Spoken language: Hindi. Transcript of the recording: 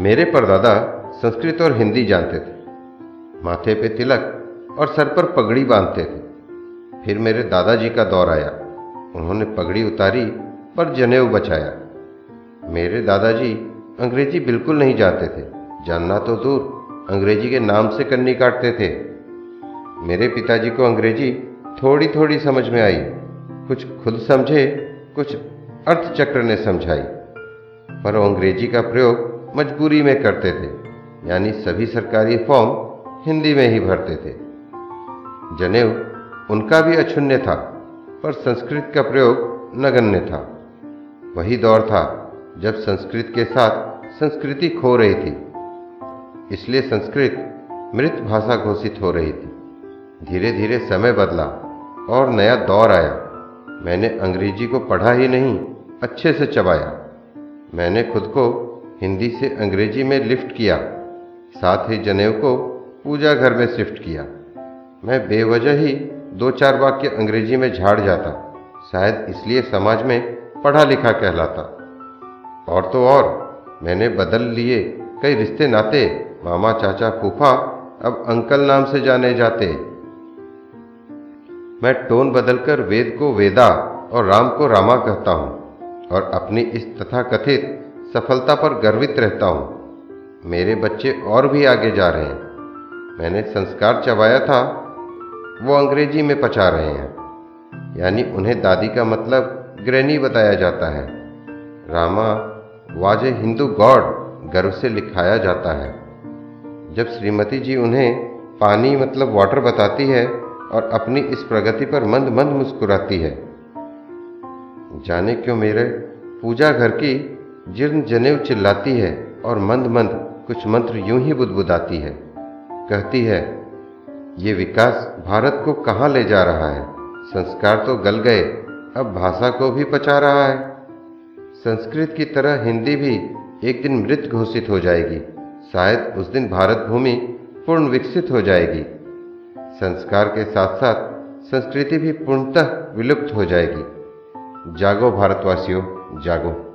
मेरे परदादा संस्कृत और हिंदी जानते थे। माथे पे तिलक और सर पर पगड़ी बांधते थे। फिर मेरे दादाजी का दौर आया। उन्होंने पगड़ी उतारी पर जनेऊ बचाया। मेरे दादाजी अंग्रेज़ी बिल्कुल नहीं जानते थे। जानना तो दूर, अंग्रेज़ी के नाम से कन्नी काटते थे। मेरे पिताजी को अंग्रेज़ी थोड़ी थोड़ी समझ में आई। कुछ खुद समझे, कुछ अर्थचक्र ने समझाई। पर अंग्रेज़ी का प्रयोग मजबूरी में करते थे, यानी सभी सरकारी फॉर्म हिंदी में ही भरते थे। जनेऊ उनका भी अक्षुण्य था, पर संस्कृत का प्रयोग नगण्य था। वही दौर था जब संस्कृत के साथ संस्कृति खो रही थी। इसलिए संस्कृत मृत भाषा घोषित हो रही थी। धीरे धीरे समय बदला और नया दौर आया। मैंने अंग्रेज़ी को पढ़ा ही नहीं, अच्छे से चबाया। मैंने खुद को हिंदी से अंग्रेज़ी में लिफ्ट किया, साथ ही जनेऊ को पूजा घर में शिफ्ट किया। मैं बेवजह ही दो चार वाक्य अंग्रेज़ी में झाड़ जाता, शायद इसलिए समाज में पढ़ा लिखा कहलाता। और तो और, मैंने बदल लिए कई रिश्ते नाते, मामा, चाचा, फूफा, अब अंकल नाम से जाने जाते। मैं टोन बदलकर वेद को वेदा और राम को रामा कहता हूँ, और अपनी इस तथाकथित सफलता पर गर्वित रहता हूँ। मेरे बच्चे और भी आगे जा रहे हैं। मैंने संस्कार चबाया था, वो अंग्रेज़ी में पचा रहे हैं। यानी उन्हें दादी का मतलब ग्रैनी बताया जाता है। रामा, वाज हिंदू गॉड, गर्व से लिखाया जाता है। जब श्रीमती जी उन्हें पानी मतलब वाटर बताती है और अपनी इस प्रगति पर मंद मंद मुस्कुराती है। जाने क्यों मेरे पूजा घर की जीर्ण जनेव चिल्लाती है और मंद मंद कुछ मंत्र यूँ ही बुदबुदाती है, कहती है, ये विकास भारत को कहाँ ले जा रहा है? संस्कार तो गल गए, अब भाषा को भी पचा रहा है। संस्कृत की तरह हिंदी भी एक दिन मृत घोषित हो जाएगी, शायद उस दिन भारत भूमि पूर्ण विकसित हो जाएगी। संस्कार के साथ साथ संस्कृति भी पूर्णतः विलुप्त हो जाएगी। जागो भारतवासियों, जागो।